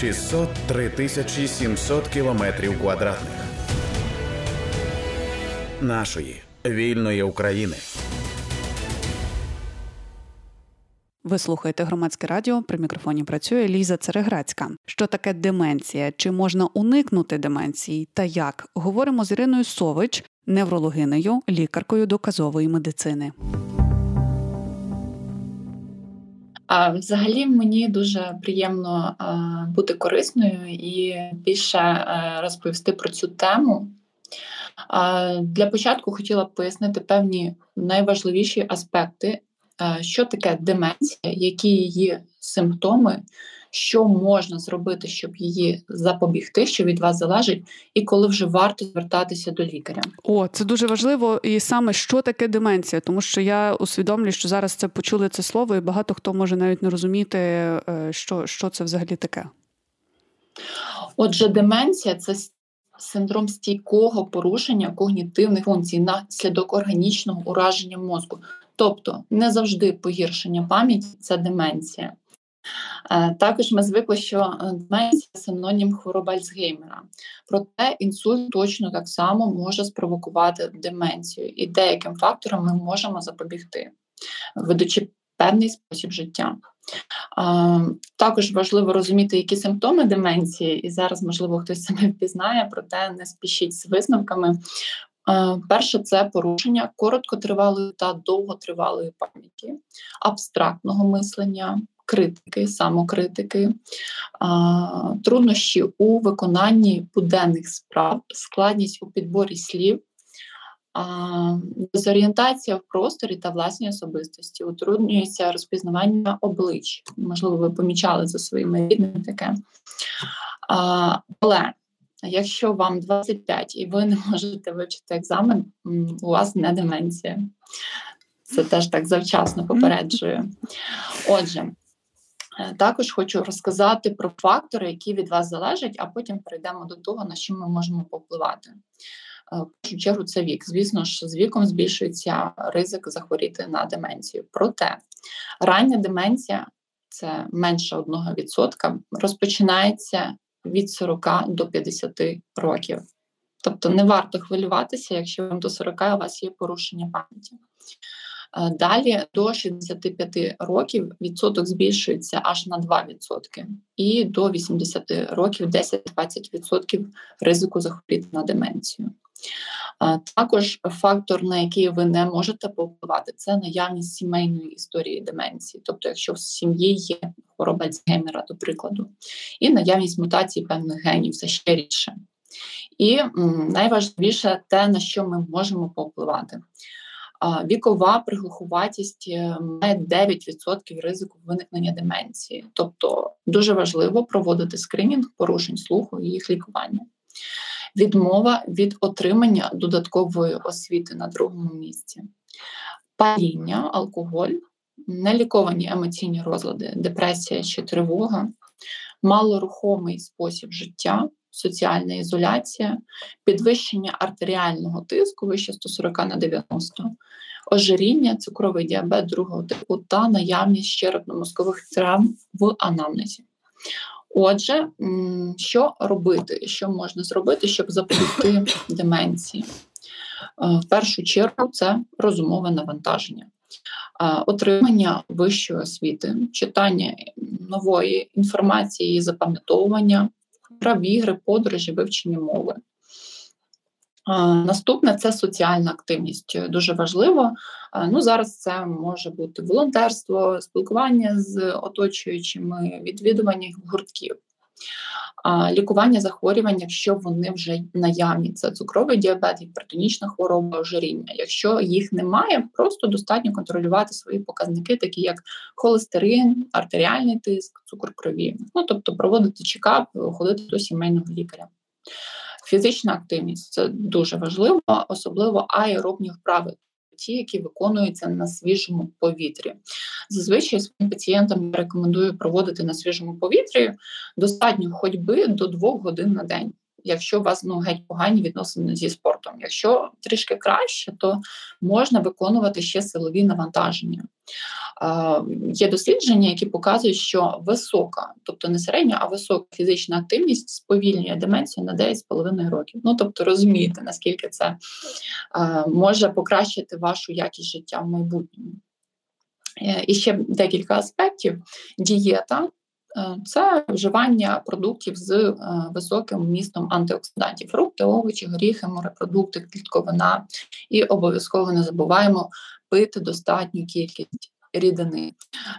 603 тисячі 700 кілометрів квадратних нашої вільної України. Ви слухаєте громадське радіо. При мікрофоні працює Ліза Цереграцька. Що таке деменція? Чи можна уникнути деменції? Та як говоримо з Іриною Сович, неврологинею, лікаркою доказової медицини. А взагалі мені дуже приємно бути корисною і більше розповісти про цю тему. Для початку хотіла б пояснити певні найважливіші аспекти, що таке деменція, які її симптоми, що можна зробити, щоб її запобігти, що від вас залежить, і коли вже варто звертатися до лікаря. О, це дуже важливо, і саме що таке деменція, тому що я усвідомлюю, що зараз це почули це слово, і багато хто може навіть не розуміти, е, що, що це взагалі таке. Отже, деменція це синдром стійкого порушення когнітивних функцій наслідок органічного ураження мозку. Тобто не завжди погіршення пам'яті це деменція. Е, також ми звикли, що е, деменція – синонім хвороби Альцгеймера. Проте інсульт точно так само може спровокувати деменцію, і деяким факторам ми можемо запобігти, ведучи певний спосіб життя. Також важливо розуміти, які симптоми деменції, і зараз, можливо, хтось себе впізнає, проте не спішіть з висновками. Перше це порушення короткотривалої та довготривалої пам'яті, абстрактного мислення, критики, самокритики, труднощі у виконанні буденних справ, складність у підборі слів, дезорієнтація в просторі та власній особистості, утруднюється розпізнавання облич. Можливо, ви помічали за своїми рідними таке. Але якщо вам 25 і ви не можете вивчити екзамен, у вас не деменція. Це теж так завчасно попереджую. Отже, також хочу розказати про фактори, які від вас залежать, а потім перейдемо до того, на що ми можемо повпливати. Е, в першу чергу це вік. Звісно ж, з віком збільшується ризик захворіти на деменцію. Проте рання деменція це менше 1%, розпочинається від 40 до 50 років. Тобто не варто хвилюватися, якщо вам до 40 у вас є порушення пам'яті. Е, далі до 65 років відсоток збільшується аж на 2%, і до 80 років 10-20% ризику захворіти на деменцію. Також фактор, на який ви не можете повпливати, це наявність сімейної історії деменції, тобто, якщо в сім'ї є хвороба Альцгеймера, до прикладу, і наявність мутацій певних генів це ще рідше. І найважливіше те, на що ми можемо повпливати. Вікова приглухуватість е, має 9% ризику виникнення деменції, тобто дуже важливо проводити скринінг порушень слуху і їх лікування. Відмова від отримання додаткової освіти на другому місці, паління, алкоголь, неліковані емоційні розлади, депресія чи тривога, малорухомий спосіб життя. Соціальна ізоляція, підвищення артеріального тиску вище 140 на 90, ожиріння, цукровий діабет другого типу та наявність черепно-мозкових травм в анамнезі. Отже, що робити, що можна зробити, щоб запобігти деменції? Е, в першу чергу це розумове навантаження, е, отримання вищої освіти, читання нової інформації, і запам'ятовування, гра ігри, подорожі, вивчення мови. Наступне це соціальна активність. Дуже важливо. Ну зараз це може бути волонтерство, спілкування з оточуючими, відвідування гуртків. Лікування захворювань, якщо вони вже наявні, це цукровий діабет, гіпертонічна хвороба, ожиріння. Якщо їх немає, просто достатньо контролювати свої показники, такі як холестерин, артеріальний тиск, цукор крові. Ну тобто проводити чекап, ходити до сімейного лікаря. Фізична активність це дуже важливо, особливо аеробні вправи, ті, які виконуються на свіжому повітрі. Зазвичай своїм пацієнтам рекомендую проводити на свіжому повітрі достатньо ходьби до двох годин на день. Якщо у вас ну геть погані відносини зі спортом. Якщо трішки краще, то можна виконувати ще силові навантаження. Е, Є дослідження, які показують, що висока, тобто не середня, а висока фізична активність сповільнює деменцію на 9,5 років. Ну тобто розумієте, наскільки це е, може покращити вашу якість життя в майбутньому. Е, і ще декілька аспектів: дієта це вживання продуктів з е, високим вмістом антиоксидантів, фрукти, овочі, горіхи, морепродукти, клітковина. І обов'язково не забуваємо пити достатню кількість рідини.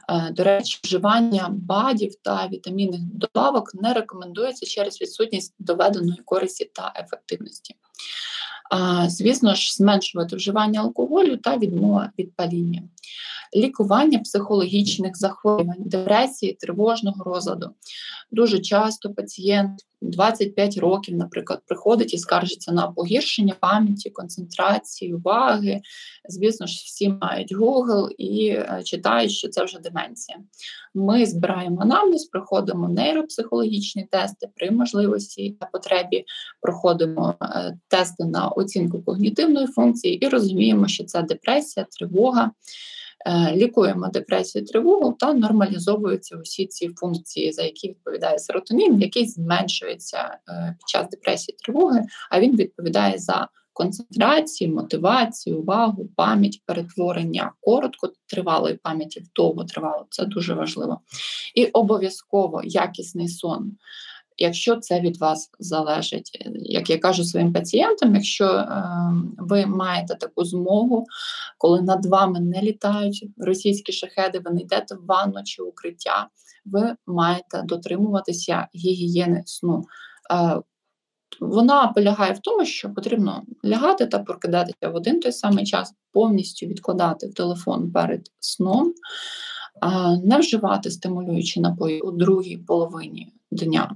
Е, до речі, вживання бадів та вітамінних добавок не рекомендується через відсутність доведеної користі та ефективності. Звісно ж, зменшувати вживання алкоголю та відмова від паління лікування психологічних захворювань, депресії, тривожного розладу. Дуже часто пацієнт 25 років, наприклад, приходить і скаржиться на погіршення пам'яті, концентрації, уваги. Звісно ж, всі мають Google і е, читають, що це вже деменція. Ми збираємо анамнез, проходимо нейропсихологічні тести при можливості та потребі, проходимо е, тести на оцінку когнітивної функції і розуміємо, що це депресія, тривога. Е, лікуємо депресію тривогу та нормалізовуються усі ці функції, за які відповідає серотонін, який зменшується е, під час депресії тривоги, а він відповідає за концентрацію, мотивацію, увагу, пам'ять, перетворення короткотривалої пам'яті в довготривалу. Це дуже важливо. І обов'язково якісний сон якщо це від вас залежить. Як я кажу своїм пацієнтам, якщо е, ви маєте таку змогу, коли над вами не літають російські шахеди, ви не йдете в ванну чи укриття, ви маєте дотримуватися гігієни сну. Е, вона полягає в тому, що потрібно лягати та прокидатися в один той самий час, повністю відкладати телефон перед сном, не вживати стимулюючі напої у другій половині дня.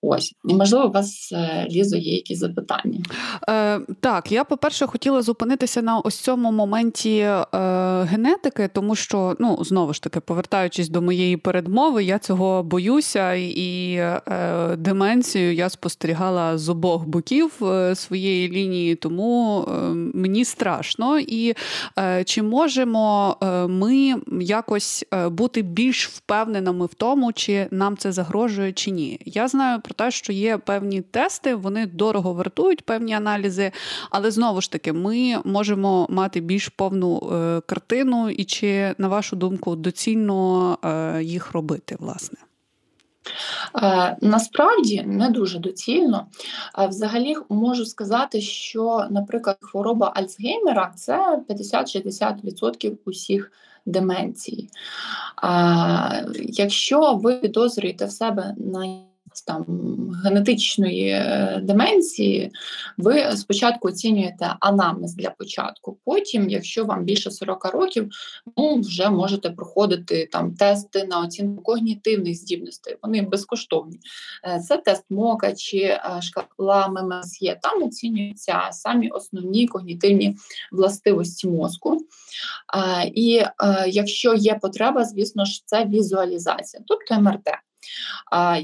Ось і можливо, у вас е, Лізо, є якісь запитання? Е, Так, я по-перше, хотіла зупинитися на ось цьому моменті е, генетики, тому що ну знову ж таки, повертаючись до моєї передмови, я цього боюся, і е, деменцію я спостерігала з обох боків е, своєї лінії, тому е, мені страшно. І чи можемо ми якось бути більш впевненими в тому, чи нам це загрожує, чи ні? Я знаю про те, що є певні тести, вони дорого вартують певні аналізи, але знову ж таки, ми можемо мати більш повну е, картину, і чи, на вашу думку, доцільно е, їх робити, власне? Е, насправді не дуже доцільно. Взагалі можу сказати, що, наприклад, хвороба Альцгеймера це 50-60% усіх деменцій. Якщо ви підозрюєте в себе на там генетичної е, деменції, ви спочатку оцінюєте анамнез для початку. Потім, якщо вам більше 40 років, ну вже можете проходити там тести на оцінку когнітивних здібностей. Вони безкоштовні. Е, це тест МОКА чи е, шкала ММСЄ. Там оцінюються самі основні когнітивні властивості мозку. І якщо є потреба, звісно ж, це візуалізація, тобто МРТ.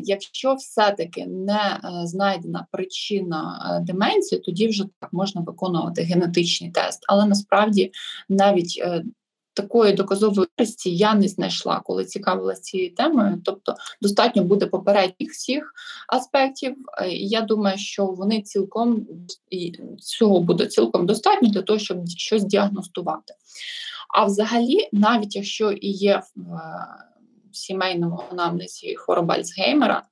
Якщо все-таки не е, знайдена причина е, деменції, тоді вже так можна виконувати генетичний тест. Але насправді навіть е, Такої доказової користі я не знайшла, коли цікавилася цією темою. Тобто достатньо буде попередніх всіх аспектів. І Я думаю, що вони цілком і цього буде цілком достатньо для того, щоб щось діагностувати. А взагалі, навіть якщо і є сімейному анамнезі хвороба Альцгеймера,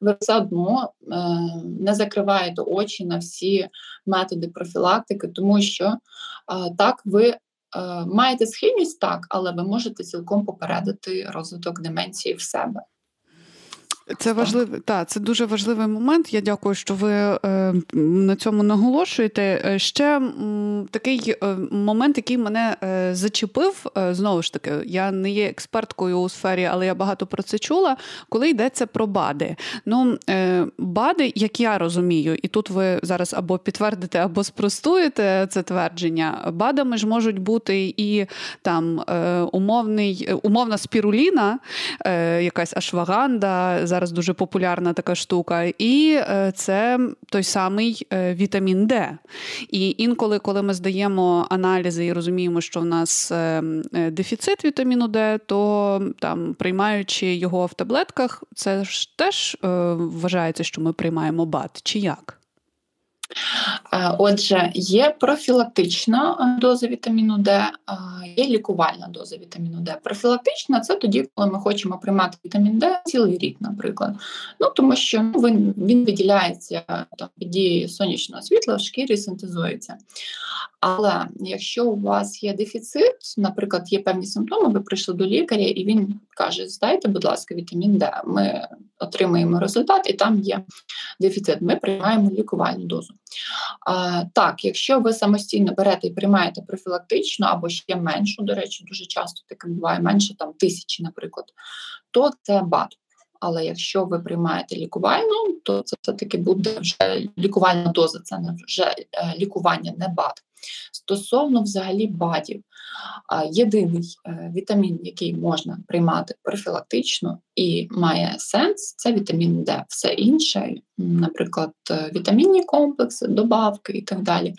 ви все одно е, не закриваєте очі на всі методи профілактики, тому що е, так ви е, маєте схильність так, але ви можете цілком попередити розвиток деменції в себе. Це важливий та це дуже важливий момент. Я дякую, що ви е, на цьому наголошуєте. Е, ще м, такий е, момент, який мене е, зачепив. Е, знову ж таки, я не є експерткою у сфері, але я багато про це чула. Коли йдеться про БАДи. Ну е, БАДи, як я розумію, і тут ви зараз або підтвердите, або спростуєте це твердження. БАДами ж можуть бути і там умовний, умовна спіруліна, якась ашваганда. Зараз зараз дуже популярна така штука, і е, це той самий е, вітамін Д. І інколи, коли ми здаємо аналізи і розуміємо, що в нас дефіцит вітаміну Д, то там приймаючи його в таблетках, це ж теж вважається, що ми приймаємо БАД, чи як? Е, отже, є профілактична е, доза вітаміну Д, е, є лікувальна доза вітаміну Д. Профілактична це тоді, коли ми хочемо приймати вітамін Д цілий рік, наприклад. Ну тому що ну, він він виділяється там під дією сонячного світла в шкірі синтезується. Але якщо у вас є дефіцит, наприклад, є певні симптоми, ви прийшли до лікаря, і він каже: Здайте, будь ласка, вітамін Д. Ми отримаємо результат, і там є дефіцит. Ми приймаємо лікувальну дозу. Так, якщо ви самостійно берете і приймаєте профілактично або ще меншу, до речі, дуже часто таким буває менше там тисячі, наприклад, то це БАД. Але якщо ви приймаєте лікувальну, то це все-таки буде вже лікувальна доза, це вже е, лікування, не БАД. Стосовно взагалі БАДів, єдиний е, вітамін, який можна приймати профілактично і має сенс, це вітамін Д. Все інше, наприклад, е, вітамінні комплекси, добавки і так далі.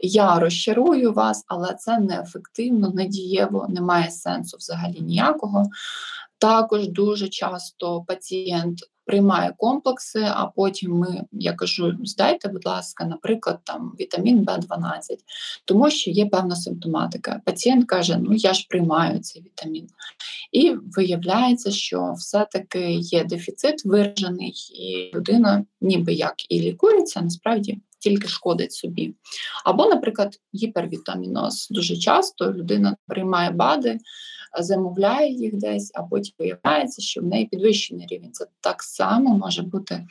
Я розчарую вас, але це неефективно, недієво, не має сенсу взагалі ніякого. Також дуже часто пацієнт приймає комплекси, а потім ми, я кажу, здайте, будь ласка, наприклад, там вітамін В12, тому що є певна симптоматика. Пацієнт каже, ну я ж приймаю цей вітамін. І виявляється, що все-таки є дефіцит виражений, і людина ніби як і лікується, насправді. Тільки шкодить собі. Або, наприклад, гіпервітаміноз. Дуже часто людина приймає БАДи, замовляє їх десь, а потім виявляється, що в неї підвищений рівень. Це так само може бути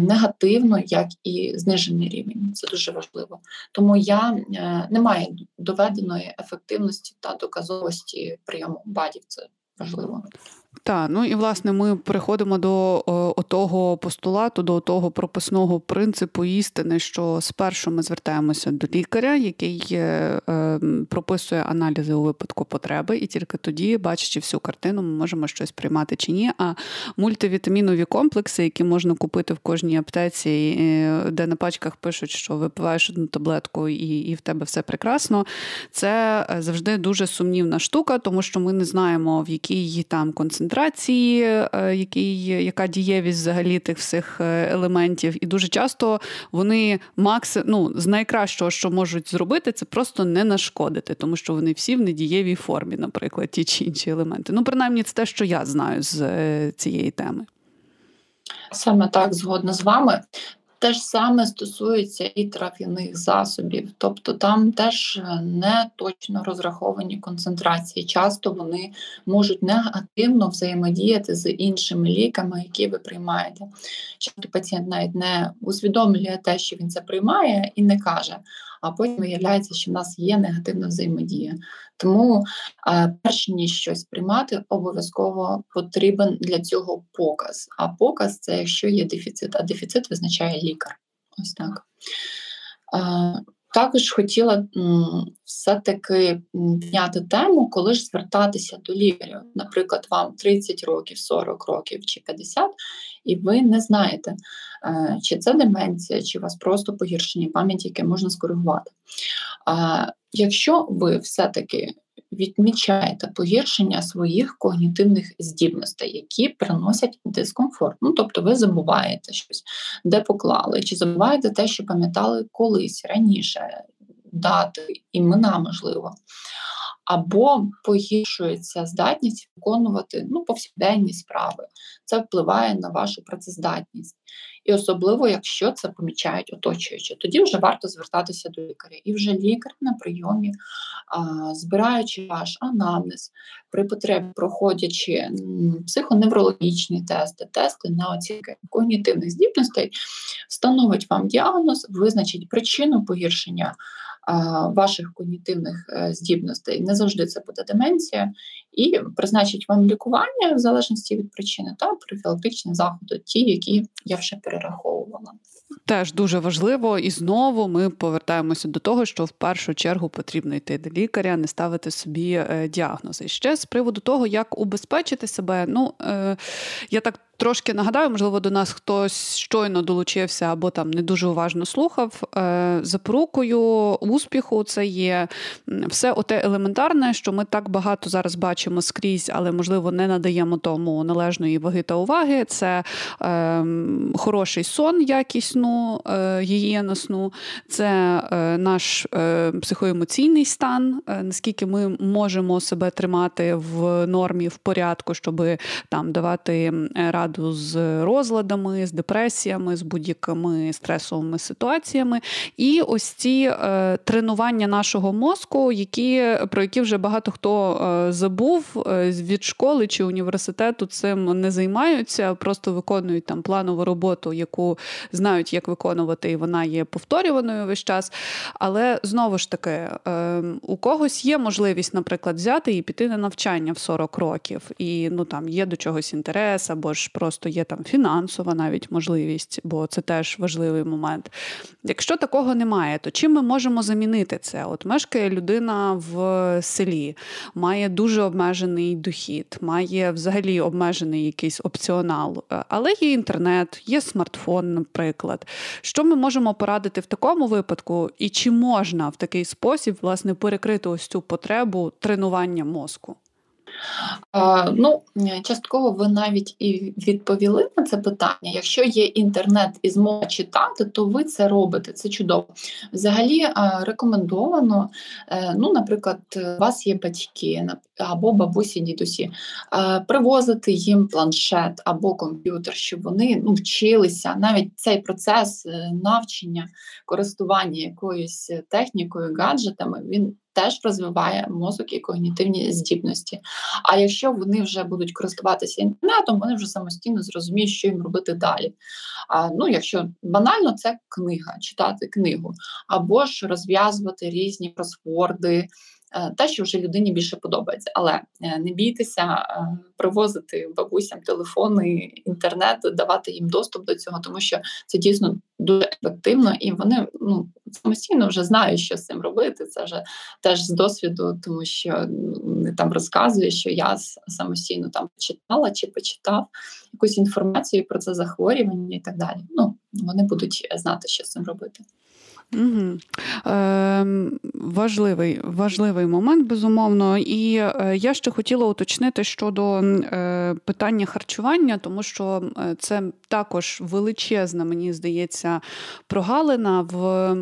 негативно, як і знижений рівень. Це дуже важливо. Тому я е, не маю доведеної ефективності та доказовості прийому БАДів. Це важливо. Так, ну і власне ми переходимо до о, того постулату, до того прописного принципу істини, що спершу ми звертаємося до лікаря, який е, е, прописує аналізи у випадку потреби, і тільки тоді, бачачи всю картину, ми можемо щось приймати чи ні. А мультивітамінові комплекси, які можна купити в кожній аптеці, де на пачках пишуть, що випиваєш одну таблетку, і, і в тебе все прекрасно. Це е, завжди дуже сумнівна штука, тому що ми не знаємо, в якій там концентрації концентрації, е, який, яка дієвість взагалі тих всіх е, елементів. І дуже часто вони макси, ну, з найкращого, що можуть зробити, це просто не нашкодити, тому що вони всі в недієвій формі, наприклад, ті чи інші елементи. Ну, принаймні, це те, що я знаю з е, цієї теми. Саме так згодна з вами. Те ж саме стосується і трав'яних засобів, тобто там теж не точно розраховані концентрації. Часто вони можуть негативно взаємодіяти з іншими ліками, які ви приймаєте. Часто пацієнт навіть не усвідомлює те, що він це приймає, і не каже а потім виявляється, що в нас є негативна взаємодія. Тому, перш ніж щось приймати, обов'язково потрібен для цього показ. А показ це якщо є дефіцит, а дефіцит визначає лікар. Ось так. Також хотіла все-таки підняти тему, коли ж звертатися до лікаря. Наприклад, вам 30 років, 40 років чи 50, і ви не знаєте, е, чи це деменція, чи у вас просто погіршення пам'яті, яке можна скоригувати. Якщо ви все-таки відмічаєте погіршення своїх когнітивних здібностей, які приносять дискомфорт. Ну, тобто ви забуваєте щось, де поклали, чи забуваєте те, що пам'ятали колись раніше, дати, імена можливо. Або погіршується здатність виконувати ну, повсякденні справи. Це впливає на вашу працездатність. І особливо, якщо це помічають оточуючи, тоді вже варто звертатися до лікаря. І вже лікар на прийомі, збираючи ваш анамнез, при потребі проходячи психоневрологічні тести, тести на оцінки когнітивних здібностей, встановить вам діагноз, визначить причину погіршення ваших когнітивних е, здібностей. Не завжди це буде деменція, і призначить вам лікування в залежності від причини та профілактичні заходи, ті, які я вже перераховувала. Теж дуже важливо, і знову ми повертаємося до того, що в першу чергу потрібно йти до лікаря, не ставити собі е, діагнози. ще з приводу того, як убезпечити себе, ну е, я так трошки нагадаю, можливо, до нас хтось щойно долучився або там не дуже уважно слухав. Е, запорукою успіху це є все оте елементарне, що ми так багато зараз бачимо скрізь, але можливо не надаємо тому належної ваги та уваги. Це е, хороший сон, якісну е, гігієну сну, це е, наш е, психоемоційний стан, е, наскільки ми можемо себе тримати в нормі в порядку, щоб там давати раду з розладами, з депресіями, з будь-якими стресовими ситуаціями. І ось ці е, тренування нашого мозку, які, про які вже багато хто е, забув е, від школи чи університету цим не займаються, просто виконують там планову роботу, яку знають, як виконувати, і вона є повторюваною весь час. Але знову ж таки, е, у когось є можливість, наприклад, взяти і піти на навчання в 40 років, і ну там є до чогось інтерес, або ж просто є там фінансова навіть можливість, бо це теж важливий момент. Якщо такого немає, то чим ми можемо замінити це? От мешкає людина в селі, має дуже обмежений дохід, має взагалі обмежений якийсь опціонал, але є інтернет, є смартфон, наприклад. Що ми можемо порадити в такому випадку, і чи можна в такий спосіб власне перекрити ось цю потребу тренування мозку? Ну, частково ви навіть і відповіли на це питання. Якщо є інтернет і змога читати, то ви це робите. Це чудово. Взагалі рекомендовано, е, ну, наприклад, у вас є батьки або бабусі, дідусі, привозити їм планшет або комп'ютер, щоб вони ну, вчилися. Навіть цей процес е, навчання, користування якоюсь технікою, гаджетами, він теж розвиває мозок і когнітивні здібності. А якщо вони вже будуть користуватися інтернетом, вони вже самостійно зрозуміють, що їм робити далі. А, Ну, якщо банально, це книга, читати книгу, або ж розв'язувати різні кросворди, Е, те, що вже людині більше подобається. Але е, не бійтеся е, привозити бабусям телефони, інтернет, давати їм доступ до цього, тому що це дійсно дуже ефективно, і вони ну самостійно вже знають, що з цим робити. Це вже теж з досвіду, тому що не там розказує, що я самостійно там читала чи почитав якусь інформацію про це захворювання і так далі. Ну вони будуть знати, що з цим робити. Угу. Е, Важливий важливий момент, безумовно. І е, я ще хотіла уточнити щодо е, питання харчування, тому що е, це також величезна, мені здається, прогалина в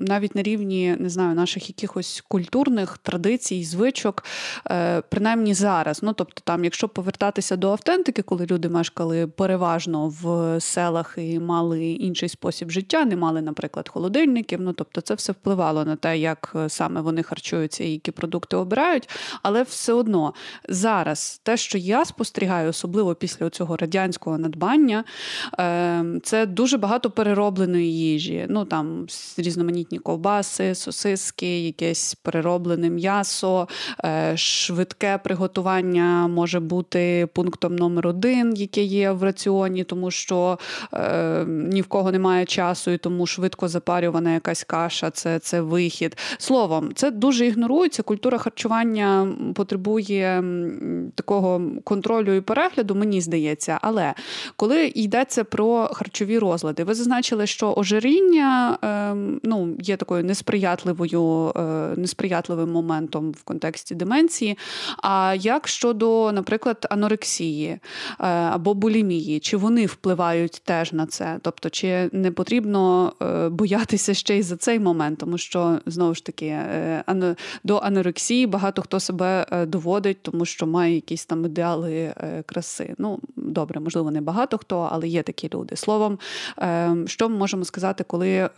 навіть на рівні не знаю, наших якихось культурних традицій, звичок, е, принаймні зараз. Ну тобто, там, якщо повертатися до автентики, коли люди мешкали переважно в селах і мали інший спосіб життя, не мали, наприклад, холодильників. Ну тобто, це все впливало на те, як е, саме вони харчуються і які продукти обирають. Але все одно зараз те, що я спостерігаю, особливо після цього радянського надбання, е, це дуже багато переробленої їжі. Ну там різноманітні різноманітні ковбаси, сосиски, якесь перероблене м'ясо, е, швидке приготування може бути пунктом номер один, яке є в раціоні, тому що е, ні в кого немає часу, і тому швидко запарювана якась каша, це, це вихід. Словом, це дуже ігнорується. Культура харчування потребує такого контролю і перегляду, мені здається. Але коли йдеться про харчові розлади, ви зазначили, що ожиріння ем, ну, є такою несприятливою, е, несприятливим моментом в контексті деменції. А як щодо, наприклад, анорексії е, або булімії, чи вони впливають теж на це? Тобто, чи не потрібно е, боятися ще й за цей момент, тому що знову ж таки до анорексії багато хто себе доводить, тому що має якісь там ідеали краси. Ну добре, можливо, не багато хто, але є такі люди. Словом, що ми можемо сказати, коли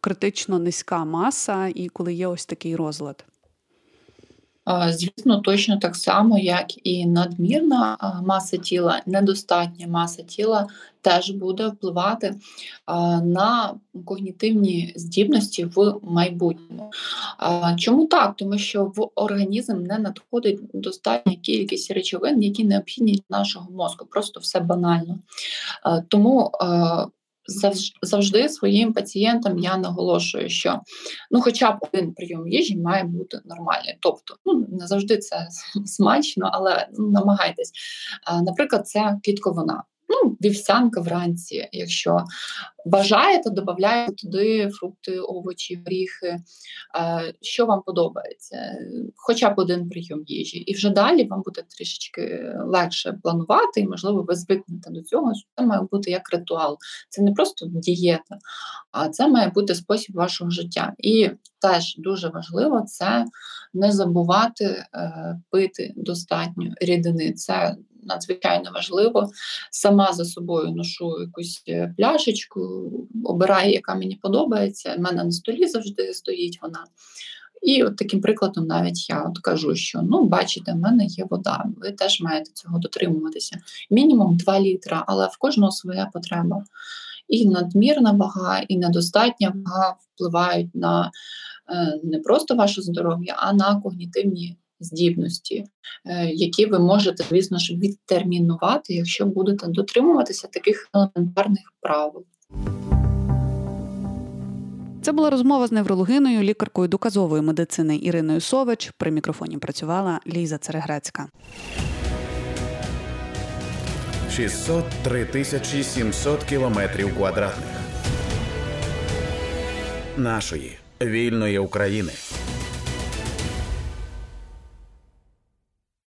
критично критично низька маса і коли є ось такий розлад? Звісно, точно так само, як і надмірна маса тіла, недостатня маса тіла теж буде впливати на когнітивні здібності в майбутньому. Чому так? Тому що в організм не надходить достатня кількість речовин, які необхідні для нашого мозку, просто все банально. Тому завжди своїм пацієнтам я наголошую, що ну, хоча б один прийом їжі має бути нормальний. Тобто, ну не завжди це смачно, але ну, намагайтесь. Наприклад, це клітковина. Ну, вівсянка вранці. Якщо бажаєте, додавайте туди фрукти, овочі, горіхи, що вам подобається, хоча б один прийом їжі. І вже далі вам буде трішечки легше планувати, і, можливо, ви звикнете до цього. Це має бути як ритуал. Це не просто дієта, а це має бути спосіб вашого життя. І теж дуже важливо це не забувати е, пити достатньо рідини. Це надзвичайно важливо. Сама за собою ношу якусь е, пляшечку, обираю, яка мені подобається. У мене на столі завжди стоїть вона. І от таким прикладом навіть я от кажу, що ну, бачите, в мене є вода, ви теж маєте цього дотримуватися. Мінімум 2 літра, але в кожного своя потреба. І надмірна вага, і недостатня вага впливають на е, не просто ваше здоров'я, а на когнітивні здібності, е, які ви можете, звісно ж, відтермінувати, якщо будете дотримуватися таких елементарних правил. Це була розмова з неврологиною, лікаркою доказової медицини Іриною Сович. При мікрофоні працювала Ліза Цереграцька. 603 тисячі 700 кілометрів квадратних нашої вільної України.